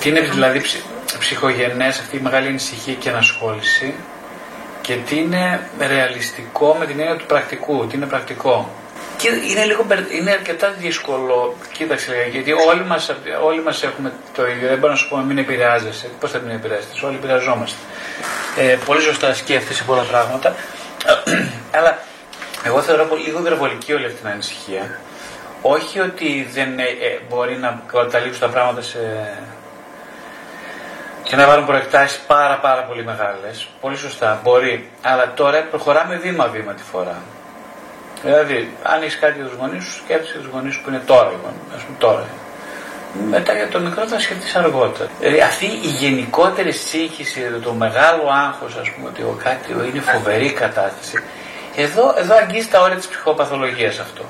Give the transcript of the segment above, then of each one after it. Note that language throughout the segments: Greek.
Τι είναι δηλαδή ψ, ψυχογενές αυτή η μεγάλη ανησυχία και ανασχόληση και τι είναι ρεαλιστικό με την έννοια του πρακτικού, τι είναι πρακτικό. Και είναι, λίγο, είναι αρκετά δύσκολο, κοίταξε γιατί όλοι μας, όλοι μας έχουμε το ίδιο, δεν μπορώ να σου πω μην επηρεάζεσαι, πώς θα μην επηρεάζεσαι, όλοι επηρεαζόμαστε. Ε, πολύ σωστά σκέφτεσαι πολλά πράγματα, αλλά εγώ θεωρώ λίγο υπερβολική όλη αυτή την ανησυχία. Όχι ότι δεν ε, ε, μπορεί να καταλήξουν τα πράγματα σε... και να βάλουν προεκτάσεις πάρα πάρα πολύ μεγάλες. Πολύ σωστά, μπορεί. Αλλά τώρα προχωράμε βήμα-βήμα τη φορά. Δηλαδή, αν έχεις κάτι για τους γονείς σου, σκέφτεσαι τους γονείς που είναι τώρα, λοιπόν, ας πούμε τώρα. Μετά για το μικρό θα σκεφτείς αργότερα. Δηλαδή, αυτή η γενικότερη σύγχυση, το μεγάλο άγχος, ας πούμε, ότι ο κάτι είναι φοβερή κατάσταση, εδώ, εδώ αγγίζει τα όρια της ψυχοπαθολογίας αυτό.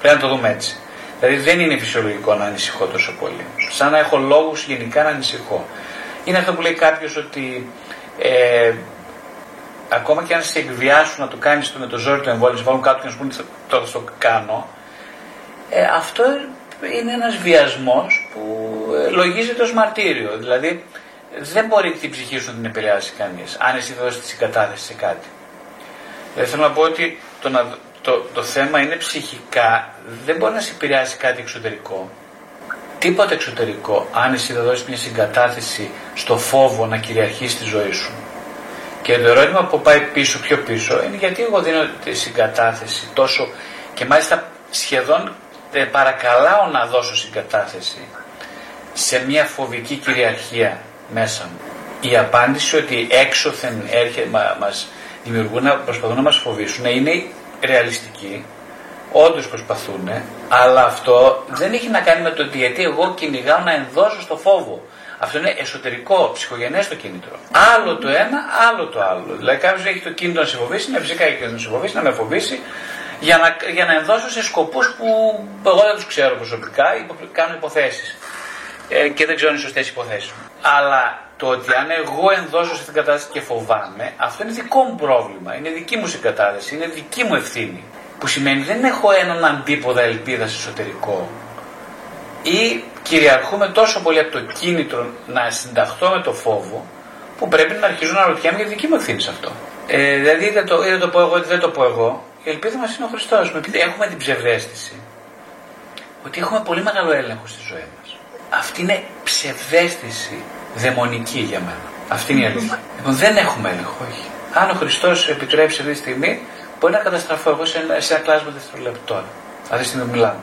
Πρέπει να το δούμε έτσι. Δηλαδή, δεν είναι φυσιολογικό να ανησυχώ τόσο πολύ. Σαν να έχω λόγους γενικά να ανησυχώ. Είναι αυτό που λέει κάποιος ότι ε, ακόμα και αν σε εκβιάσουν να το κάνεις με το ζόρι του εμβόλιο, σε βάλουν κάτω και να σου πούνε τώρα στο κάνω, ε, αυτό είναι ένας βιασμός που ε, λογίζεται ως μαρτύριο. Δηλαδή δεν μπορεί την ψυχή σου να την επηρεάσει κανείς, αν εσύ θα δώσεις τη συγκατάθεση σε κάτι. Δηλαδή θέλω να πω ότι το, να, το, το θέμα είναι ψυχικά, δεν μπορεί να σε επηρεάσει κάτι εξωτερικό. Τίποτα εξωτερικό, αν εσύ θα δώσεις μια συγκατάθεση στο φόβο να κυριαρχήσει τη ζωή σου. Και το ερώτημα που πάει πίσω, πιο πίσω, είναι γιατί εγώ δίνω τη συγκατάθεση τόσο και μάλιστα σχεδόν ε, παρακαλάω να δώσω συγκατάθεση σε μια φοβική κυριαρχία μέσα μου. Η απάντηση ότι έξωθεν έρχεται, μα, μας δημιουργούν, προσπαθούν να μας φοβήσουν είναι ρεαλιστική, όντως προσπαθούν, αλλά αυτό δεν έχει να κάνει με το ότι γιατί εγώ κυνηγάω να ενδώσω στο φόβο. Αυτό είναι εσωτερικό, ψυχογενές το κίνητρο. Άλλο το ένα, άλλο το άλλο. Δηλαδή κάποιος έχει το κίνητρο να σε φοβήσει, ναι, φυσικά έχει να σε φοβήσει, να με φοβήσει, για να, για να ενδώσω σε σκοπούς που εγώ δεν τους ξέρω προσωπικά, υπο, κάνω υποθέσεις. Ε, και δεν ξέρω αν είναι σωστές υποθέσεις μου. Αλλά το ότι αν εγώ ενδώσω σε αυτήν την κατάσταση και φοβάμαι, αυτό είναι δικό μου πρόβλημα. Είναι δική μου συγκατάσταση, είναι δική μου ευθύνη. Που σημαίνει δεν έχω έναν αντίποδα ελπίδας εσωτερικό ή κυριαρχούμε τόσο πολύ από το κίνητρο να συνταχθώ με το φόβο που πρέπει να αρχίζω να ρωτιέμαι για δική μου ευθύνη σε αυτό. Ε, δηλαδή δεν το, δεν το πω εγώ, δεν το πω εγώ. Η ελπίδα μας είναι ο Χριστός. Έχουμε την ψευδέστηση ότι έχουμε πολύ μεγάλο έλεγχο στη ζωή μας. Αυτή είναι ψευδέστηση δαιμονική για μένα. Αυτή είναι η αλήθεια. Λοιπόν, δεν έχουμε έλεγχο, όχι. Αν ο Χριστός επιτρέψει αυτή τη στιγμή, μπορεί να καταστραφώ εγώ σε ένα, σε ένα κλάσμα δευτερολεπτών. Αυτή τη στιγμή μιλάμε.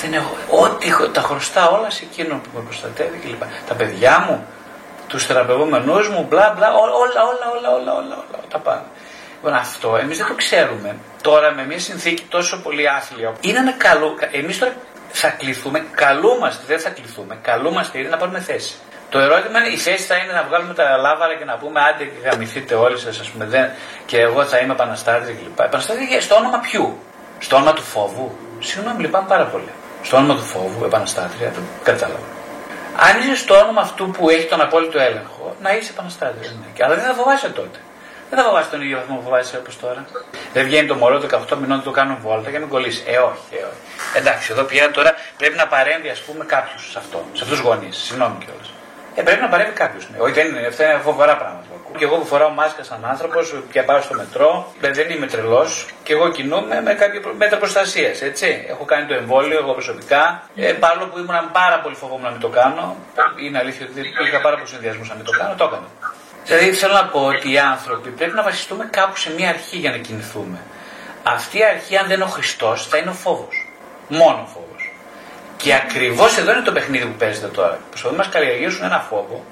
Δεν έχω, ό,τι τα χρωστάω όλα σε εκείνον που με προστατεύει κλπ. Τα παιδιά μου, τους θεραπευόμενου μου, μπλα μπλα, όλα, όλα, όλα, όλα, όλα, όλα, τα πάντα. Λοιπόν, αυτό εμείς δεν το ξέρουμε. Τώρα με μια συνθήκη τόσο πολύ άθλια. Είναι ένα καλό. Εμείς τώρα θα κληθούμε, καλούμαστε, δεν θα κληθούμε, καλούμαστε ήδη να πάρουμε θέση. Το ερώτημα είναι, η θέση θα είναι να βγάλουμε τα λάβαρα και να πούμε άντε και γαμηθείτε όλοι σας, ας πούμε, δεν, και εγώ θα είμαι επαναστάτης κλπ. Επαναστάτη στο όνομα ποιου, στο όνομα του φόβου; Συγγνώμη, λυπάμαι πάρα πολύ στο όνομα του φόβου, επαναστάτρια, δεν κατάλαβα. Αν είσαι στο όνομα αυτού που έχει τον απόλυτο έλεγχο, να είσαι επαναστάτρια. Ναι. Αλλά δεν θα φοβάσαι τότε. Δεν θα φοβάσαι τον ίδιο βαθμό που φοβάσαι όπως τώρα. Δεν βγαίνει το μωρό 18 μηνών να το κάνουν βόλτα για να μην κολλήσει. Ε, όχι, ε, όχι. Εντάξει, εδώ πια τώρα πρέπει να παρέμβει ας πούμε κάποιος σε αυτό, σε αυτούς τους γονείς. Συγγνώμη κιόλας. Ε, πρέπει να παρέμβει κάποιος. Ναι. Όχι, δεν είναι, αυτά είναι φοβερά πράγματα. Και εγώ που φοράω μάσκα σαν άνθρωπος και πάω στο μετρό, δεν είμαι τρελός και εγώ κινούμαι με κάποια μέτρα προστασίας. Έτσι. Έχω κάνει το εμβόλιο εγώ προσωπικά. Ε, παρόλο που ήμουν πάρα πολύ φοβόμουν να μην το κάνω, είναι αλήθεια ότι είχα πάρα πολλούς ενδιασμούς να μην το κάνω, το έκανα. Δηλαδή θέλω να πω ότι οι άνθρωποι πρέπει να βασιστούμε κάπου σε μια αρχή για να κινηθούμε. Αυτή η αρχή, αν δεν είναι ο Χριστός, θα είναι ο φόβος. Μόνο φόβος. Και ακριβώς εδώ είναι το παιχνίδι που παίζεται τώρα. Προσπαθούν να μας καλλιεργήσουν ένα φόβο,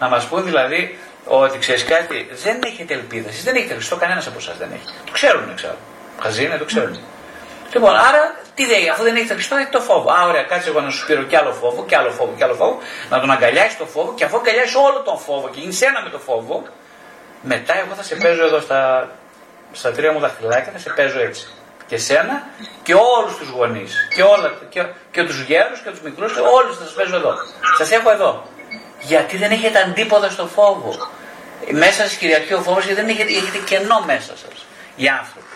να μας πούν δηλαδή ότι ξέρεις κάτι, δεν έχετε ελπίδα. Εσείς δεν έχετε Χριστό, κανένας από εσάς δεν έχει. Το ξέρουν εξάλλου. Χαζί είναι, το ξέρουν. Λοιπόν, άρα τι λέει, αφού δεν έχετε Χριστό, έχει το φόβο. Α, ωραία, κάτσε εγώ να σου πήρω κι άλλο φόβο, κι άλλο φόβο, κι άλλο φόβο, να τον αγκαλιάσεις το φόβο και αφού αγκαλιάσεις όλο τον φόβο και γίνεις ένα με το φόβο, μετά εγώ θα σε παίζω εδώ στα, στα τρία μου δαχτυλάκια, θα σε παίζω έτσι και σένα και όλους τους γονείς και, όλα, και, και τους γέρους και τους μικρούς και όλους θα σα παίζω εδώ. Σας έχω εδώ. Γιατί δεν έχετε αντίποδα στο φόβο. Μέσα σας κυριαρχεί ο φόβος γιατί δεν έχετε, έχετε κενό μέσα σας. Οι άνθρωποι.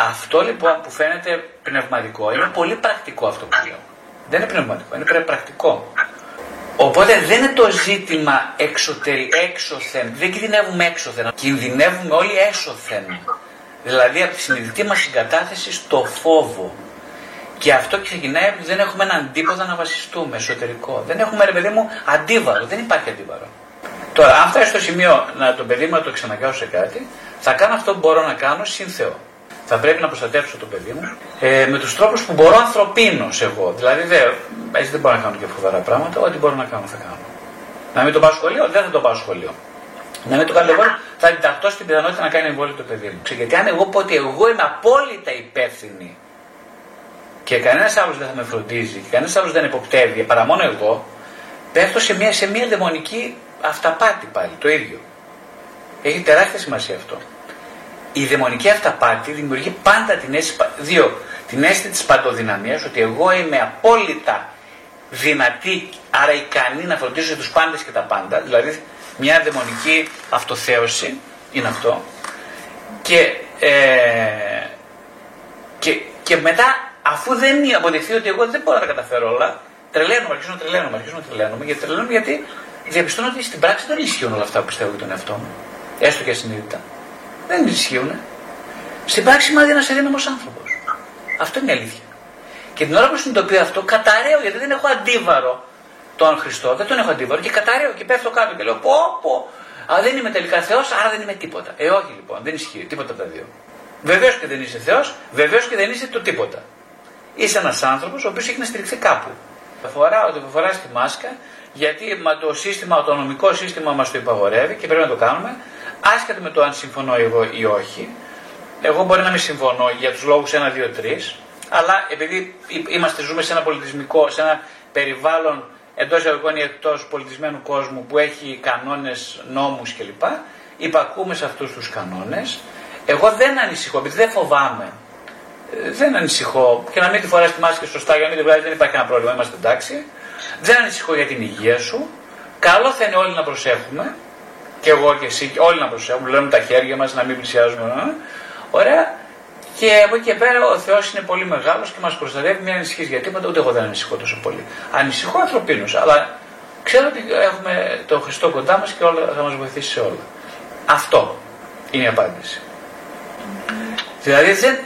Αυτό λοιπόν που φαίνεται πνευματικό είναι πολύ πρακτικό αυτό που λέω. Δεν είναι πνευματικό, είναι πρακτικό. Ο Οπότε δεν είναι το ζήτημα εξωτερι, έξωθεν, δεν κινδυνεύουμε έξωθεν, κινδυνεύουμε όλοι έσωθεν. Δηλαδή από τη συνειδητή μας συγκατάθεση στο φόβο. Και αυτό ξεκινάει ότι δεν έχουμε έναν τίποτα να βασιστούμε εσωτερικό. Δεν έχουμε ρε παιδί μου αντίβαρο, δεν υπάρχει αντίβαρο. Τώρα, αν φτάσει στο σημείο να το παιδί μου να το ξανακάω σε κάτι, θα κάνω αυτό που μπορώ να κάνω συν Θεό. Θα πρέπει να προστατεύσω το παιδί μου ε, με τους τρόπους που μπορώ ανθρωπίνως εγώ. Δηλαδή, δεν, έτσι δεν μπορώ να κάνω και φοβερά πράγματα. Ό,τι μπορώ να κάνω, θα κάνω. Να μην το πάω σχολείο, δεν θα το πάω σχολείο. Να μην το κάνω εγώ, θα ενταχθώ στην πιθανότητα να κάνει εμβόλιο το παιδί μου. Γιατί αν εγώ πω ότι εγώ είμαι απόλυτα υπεύθυνη και κανένας άλλος δεν θα με φροντίζει και κανένας άλλος δεν υποπτεύει παρά μόνο εγώ, πέφτω σε μια, σε μια δαιμονική αυταπάτη πάλι, το ίδιο. Έχει τεράστια σημασία αυτό. Η δαιμονική αυταπάτη δημιουργεί πάντα την αίσθηση, δύο, την αίσθηση της παντοδυναμίας, ότι εγώ είμαι απόλυτα δυνατή, άρα ικανή να φροντίσω τους πάντες και τα πάντα, δηλαδή μια δαιμονική αυτοθέωση είναι αυτό. Και, ε, και, και μετά, αφού δεν αποδειχθεί ότι εγώ δεν μπορώ να τα καταφέρω όλα, τρελαίνομαι, αρχίζω να τρελαίνομαι, αρχίζω να τρελαίνομαι, γιατί τρελαίνομαι γιατί διαπιστώνω ότι στην πράξη δεν ισχύουν όλα αυτά που πιστεύω για τον εαυτό μου. Έστω και ασυνείδητα. Δεν ισχύουν. Στην πράξη είμαι ένας αδύναμος άνθρωπος. Αυτό είναι η αλήθεια. Και την ώρα που συνειδητοποιώ αυτό, καταραίω γιατί δεν έχω αντίβαρο τον Χριστό, δεν τον έχω αντίβαρο και καταραίω και πέφτω κάτω και λέω πω πω. Α, δεν είμαι τελικά Θεός, άρα δεν είμαι τίποτα. Ε, όχι λοιπόν, δεν ισχύει τίποτα από τα δύο. Βεβαίως και δεν είσαι Θεός, βεβαίως και δεν είσαι το τίποτα. Είσαι ένας άνθρωπος ο οποίος έχει να στηριχθεί κάπου. Θα φοράω, θα φοράς τη μάσκα γιατί το σύστημα, το νομικό σύστημα μας το υπαγορεύει και πρέπει να το κάνουμε, άσχετα με το αν συμφωνώ εγώ ή όχι. Εγώ μπορεί να μην συμφωνώ για τους λόγους 1, 2, 3, αλλά επειδή είμαστε, ζούμε σε ένα πολιτισμικό, σε ένα περιβάλλον εντός εισαγωγικών ή εκτός πολιτισμένου κόσμου που έχει κανόνες, νόμους κλπ. Υπακούμε σε αυτούς τους κανόνες. Εγώ δεν ανησυχώ, επειδή δεν φοβάμαι. Ε, δεν ανησυχώ και να μην τη φοράς τη μάσκα σωστά για να μην τη βγάλεις δεν υπάρχει κανένα πρόβλημα, είμαστε εντάξει. Δεν ανησυχώ για την υγεία σου. Καλό θα είναι όλοι να προσέχουμε. Και εγώ και εσύ, και όλοι να προσέχουμε. Λέμε τα χέρια μας να μην πλησιάζουμε. Ε. Ωραία. Και από εκεί και πέρα ο Θεός είναι πολύ μεγάλος και μας προστατεύει. Μην ανησυχείς για τίποτα, ούτε εγώ δεν ανησυχώ τόσο πολύ. Ανησυχώ ανθρωπίνως, αλλά ξέρω ότι έχουμε τον Χριστό κοντά μας και όλα, θα μας βοηθήσει σε όλα. Αυτό είναι η απάντηση. Δηλαδή δεν,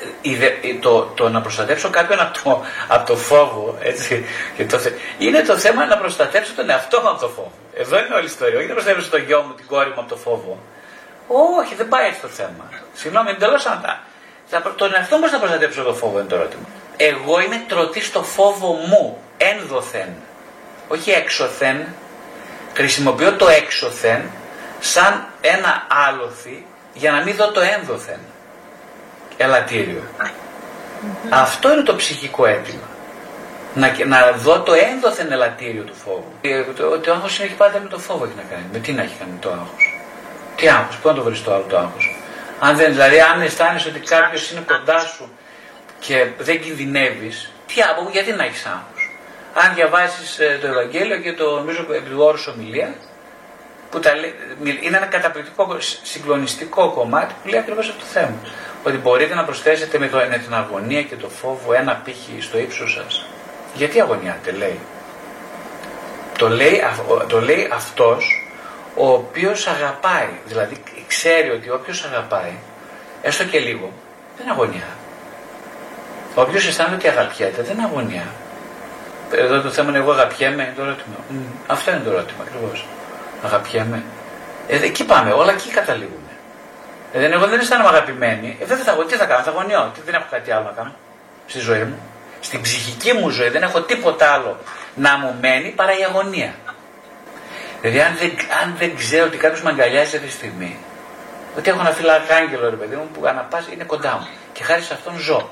το, το να προστατεύσω κάποιον από το, από το φόβο, έτσι, και το, είναι το θέμα να προστατεύσω τον εαυτό μου από το φόβο. Εδώ είναι όλη η ιστορία. Όχι να προστατεύσω τον γιο μου, την κόρη μου από το φόβο. Όχι, δεν πάει έτσι το θέμα. Συγγνώμη, εντελώς αντα. Τον εαυτό μου να προστατεύσω το φόβο είναι το ερώτημα. Εγώ είμαι τρωτής στο φόβο μου, ένδοθεν. Όχι έξωθεν. Χρησιμοποιώ το έξωθεν σαν ένα άλοθη για να μην δω το ένδοθεν ελαττήριο. Αυτό είναι το ψυχικό αίτημα. Να, να δω το ένδοθεν ελαττήριο του φόβου. Ε, το, το άγχος έχει πάντα με το φόβο έχει να κάνει. Με τι να έχει κάνει το άγχος; Τι άγχος, πού να το βρεις το άλλο το άγχος; Αν δεν, δηλαδή αν αισθάνεσαι ότι κάποιος είναι κοντά σου και δεν κινδυνεύεις, τι άγχος, γιατί να έχεις άγχος; Αν διαβάσεις ε, το Ευαγγέλιο και το νομίζω επί του όρους ομιλία, που τα, είναι ένα καταπληκτικό συγκλονιστικό κομμάτι που λέει ακριβώς αυτό το θέμα ότι μπορείτε να προσθέσετε με, το, με την αγωνία και το φόβο ένα πύχη στο ύψος σας. Γιατί αγωνιάτε λέει. Το λέει, το λέει αυτός ο οποίος αγαπάει, δηλαδή ξέρει ότι όποιος αγαπάει, έστω και λίγο, δεν αγωνιά. Όποιος αισθάνεται ότι αγαπιέται δεν αγωνιά. Εδώ το θέμα είναι εγώ αγαπιέμαι, είναι το ερώτημα. αυτό είναι το ερώτημα ακριβώς. Αγαπιέμαι. Ε, εκεί πάμε, όλα εκεί καταλήγουν. Ε, εγώ δεν αισθάνομαι αγαπημένη. Ε, δεν θα, τι θα κάνω, θα γονιώ. Δεν έχω κάτι άλλο να κάνω στη ζωή μου. Στην ψυχική μου ζωή δεν έχω τίποτα άλλο να μου μένει παρά η αγωνία. Δηλαδή, αν δεν, αν δεν ξέρω ότι κάποιος με αγκαλιάζει αυτή τη στιγμή, ότι έχω ένα φυλακάγγελο ρε παιδί μου που ανά είναι κοντά μου και χάρη σε αυτόν ζω.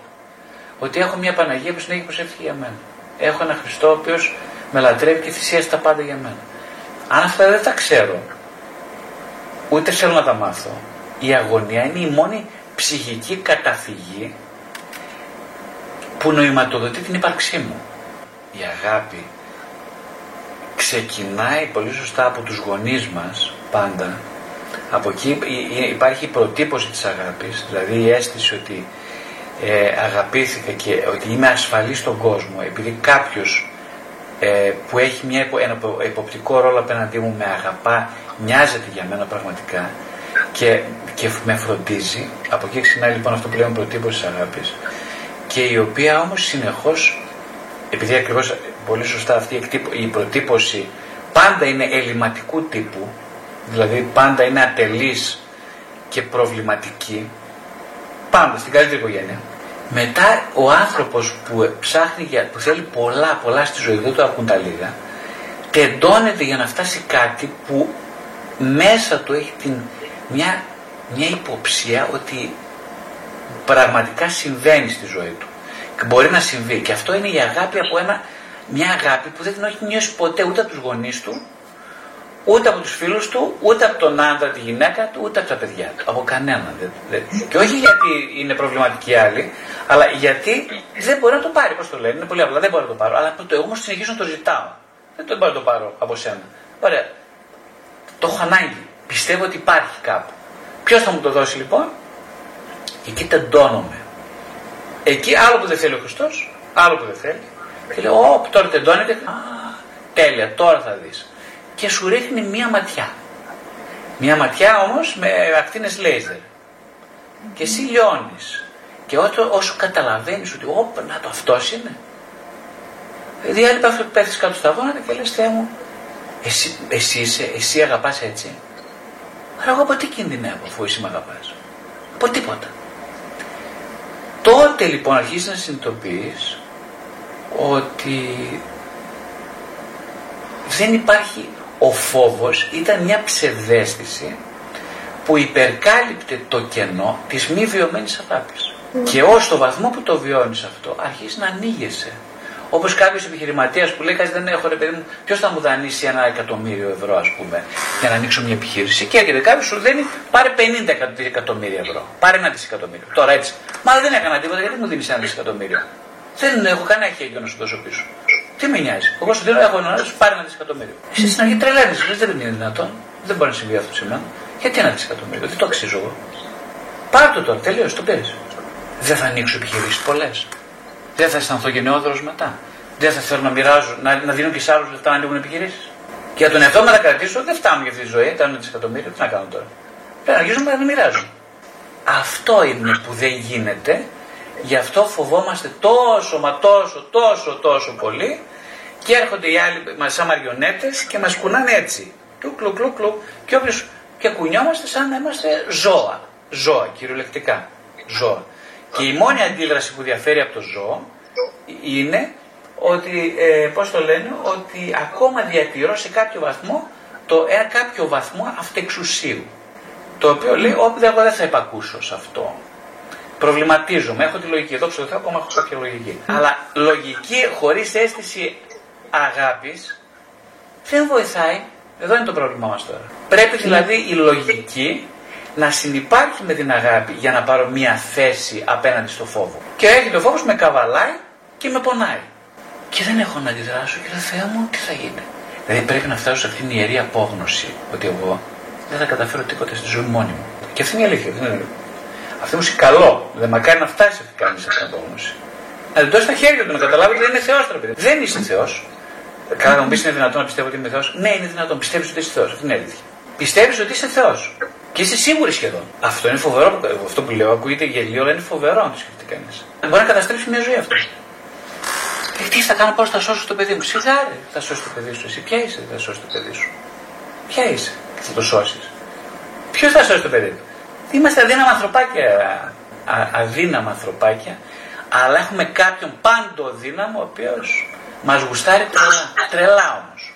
Ότι έχω μια Παναγία που συνέχεια προσεύχει για μένα. Έχω ένα Χριστό ο οποίος με λατρεύει και θυσίασε τα πάντα για μένα. Αν αυτά δεν τα ξέρω, ούτε θέλω να τα μάθω, η αγωνία είναι η μόνη ψυχική καταφυγή που νοηματοδοτεί την ύπαρξή μου. Η αγάπη ξεκινάει πολύ σωστά από τους γονείς μας πάντα. Από εκεί υπάρχει η προτύπωση της αγάπης, δηλαδή η αίσθηση ότι ε, αγαπήθηκα και ότι είμαι ασφαλής στον κόσμο επειδή κάποιος ε, που έχει μια, ένα υποπτικό ρόλο απέναντί μου, με αγαπά, μοιάζεται για μένα πραγματικά και, και με φροντίζει. Από εκεί ξεκινάει λοιπόν αυτό που λέμε προτύπωση αγάπης και η οποία όμως συνεχώς, επειδή ακριβώς πολύ σωστά αυτή η προτύπωση πάντα είναι ελληματικού τύπου, δηλαδή πάντα είναι ατελής και προβληματική, πάντα στην καλύτερη οικογένεια, μετά ο άνθρωπος που ψάχνει, για, που θέλει πολλά, πολλά στη ζωή, δεν του αρκούν τα λίγα, τεντώνεται για να φτάσει κάτι που μέσα του έχει την, μια, μια υποψία ότι πραγματικά συμβαίνει στη ζωή του. Και μπορεί να συμβεί. Και αυτό είναι η αγάπη από ένα, μια αγάπη που δεν την έχει νιώσει ποτέ ούτε από τους γονείς του, ούτε από τους φίλους του, ούτε από τον άντρα, τη γυναίκα του, ούτε από τα παιδιά του. Από κανέναν. Και όχι γιατί είναι προβληματικοί άλλοι, αλλά γιατί δεν μπορεί να το πάρει. Πώς το λένε, είναι πολύ απλά, δεν μπορεί να το πάρω. Αλλά το εγώ όμω συνεχίζω να το ζητάω. Δεν το μπορώ να το πάρω από σένα. Ωραία. Το έχω ανάγκη. Πιστεύω ότι υπάρχει κάπου. Ποιος θα μου το δώσει λοιπόν, εκεί τεντώνομαι. Εκεί άλλο που δεν θέλει ο Χριστός, άλλο που δεν θέλει. Και λέω, Ω, τώρα τεντώνεται. Α, τέλεια, τώρα θα δεις. Και σου ρίχνει μία ματιά. Μία ματιά όμως με ακτίνες λέιζερ. Και εσύ λιώνεις. Και όσο, όσο καταλαβαίνεις ότι, όπα, να το αυτός είναι. Δηλαδή, άλλοι πέφτεις κάτω στα γόνατα και λες, Θεέ μου, εσύ, εσύ είσαι, εσύ αγαπάς έτσι. Αλλά εγώ από τι κινδυνεύω αφού εσύ με αγαπάς. Από τίποτα. Τότε λοιπόν αρχίζεις να συνειδητοποιείς ότι δεν υπάρχει ο φόβος ήταν μια ψευδέστηση που υπερκάλυπτε το κενό της μη βιωμένης αγάπης. Και ως το βαθμό που το βιώνεις αυτό, αρχίζεις να ανοίγεσαι. Όπως κάποιος επιχειρηματίας που λέει: Κάτι δεν έχω, ρε παιδί μου, ποιος θα μου δανείσει ένα εκατομμύριο ευρώ, ας πούμε, για να ανοίξω μια επιχείρηση. Και έρχεται κάποιος σου δίνει: Πάρε 50 εκατομμύρια ευρώ. Πάρε ένα δισεκατομμύριο. Τώρα έτσι. Μα δεν έκανα τίποτα, γιατί μου δίνεις ένα δισεκατομμύριο; Δεν έχω κανένα χέρι να σου δώσω πίσω. Τι με νοιάζει. Εγώ σου δίνω, έχω ένα σου πάρε ένα δισεκατομμύριο. Εσύ στην αρχή τρελαίνεις, δεν είναι δυνατόν. Δεν μπορεί να συμβεί αυτό σήμερα. Γιατί ένα δισεκατομμύριο, δεν το αξίζω εγώ. Πάρ το τώρα, τελείω, το παίρνεις. Δεν θα ανοίξω επιχειρήσεις πολλές. Δεν θα αισθανθώ γενναιόδωρος μετά. Δεν θα θέλω να μοιράζω, να, να δίνω και σε άλλους λεφτά να ανοίγουν επιχειρήσεις. Και για τον εαυτό μου να κρατήσω δεν φτάνω για αυτή τη ζωή, τα δισεκατομμύρια, τι να κάνω τώρα. Πρέπει να αρχίσω να μοιράζω. Αυτό είναι που δεν γίνεται, γι' αυτό φοβόμαστε τόσο μα τόσο τόσο τόσο πολύ και έρχονται οι άλλοι μας σαν μαριονέτες και μας κουνάνε έτσι. Κλου, κλου, κλου, κλου. Και, όποιος, και κουνιόμαστε σαν να είμαστε ζώα. Ζώα, κυριολεκτικά. Ζώα. Και η μόνη αντίδραση που διαφέρει από το ζώο είναι ότι, ε, πώς το λένε, ότι ακόμα διατηρώ σε κάποιο βαθμό το ε, κάποιο βαθμό αυτεξουσίου. Το οποίο λέει, όποιον εγώ δεν θα υπακούσω σε αυτό. Προβληματίζομαι, έχω τη λογική. Εδώ ψωθώ, ακόμα έχω κάποια λογική. Αλλά λογική χωρίς αίσθηση αγάπης δεν βοηθάει. Εδώ είναι το πρόβλημά μας τώρα. Πρέπει δηλαδή η λογική να συνεπάρχει με την αγάπη για να πάρω μια θέση απέναντι στο φόβο. Και έχει το φόβος με καβαλάει και με πονάει. Και δεν έχω να αντιδράσω και λέω Θεέ μου τι θα γίνει; Δηλαδή πρέπει να φτάσω σε αυτήν την ιερή απόγνωση ότι εγώ δεν θα καταφέρω τίποτα στη ζωή μόνη μου. Και αυτή είναι η αλήθεια. Δεν είναι Αυτό μου καλό. Δεν μακάρι να φτάσει αυτή κανεί σε αυτήν την απόγνωση. Να την δώσει στα χέρια του να καταλάβει ότι δεν είναι Θεός τώρα. Δεν είσαι Θεός. Καλά, να μου πεις είναι δυνατόν να πιστεύω ότι είμαι Θεός; Ναι, είναι δυνατόν. Πιστεύεις ότι είσαι Θεός. Αυτή είναι αλήθεια. Πιστεύεις ότι είσαι Θεός. Και είσαι σίγουρη σχεδόν. Αυτό είναι φοβερό. Αυτό που λέω ακούγεται γελίο, αλλά είναι φοβερό να το σκεφτεί κανείς. Μπορεί να καταστρέψει μια ζωή αυτό. Ε, τι θα κάνω, πώς θα σώσω το παιδί μου; Σιγάρε θα σώσει το παιδί σου. Εσύ ποια είσαι, θα σώσει το παιδί σου; Ποια είσαι και θα το σώσεις. Ποιος θα σώσει το παιδί του; Είμαστε αδύναμα ανθρωπάκια. αδύναμα ανθρωπάκια, αλλά έχουμε κάποιον πάντο δύναμο ο οποίος μας γουστάρει τρελά. Τρελά όμως.